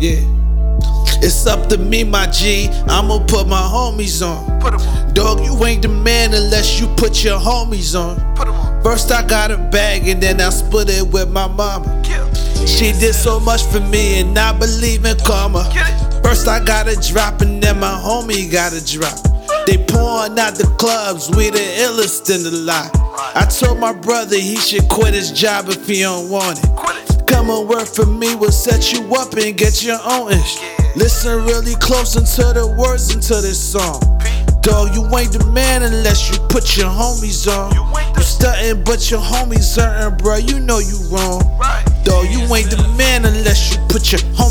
Yeah. It's up to me, my G. I'ma put my homies on. Put on. Dog, you ain't the man unless you put your homies on. Put on. First, I got a bag and then I split it with my mama. She did so much for me and I believe in karma. First, I gotta drop and then my homie gotta drop. They pouring out the clubs, we the illest in the lot. I told my brother he should quit his job if he don't want it. Quit it. Come and work for me, will set you up and get your own ish. Listen really close into the words into this song. Dog, you ain't the man unless you put your homies on. You ain't the- You stuntin', but your homies hurtin', bruh. You know you wrong. Right. Dog, you ain't the man unless you put your homies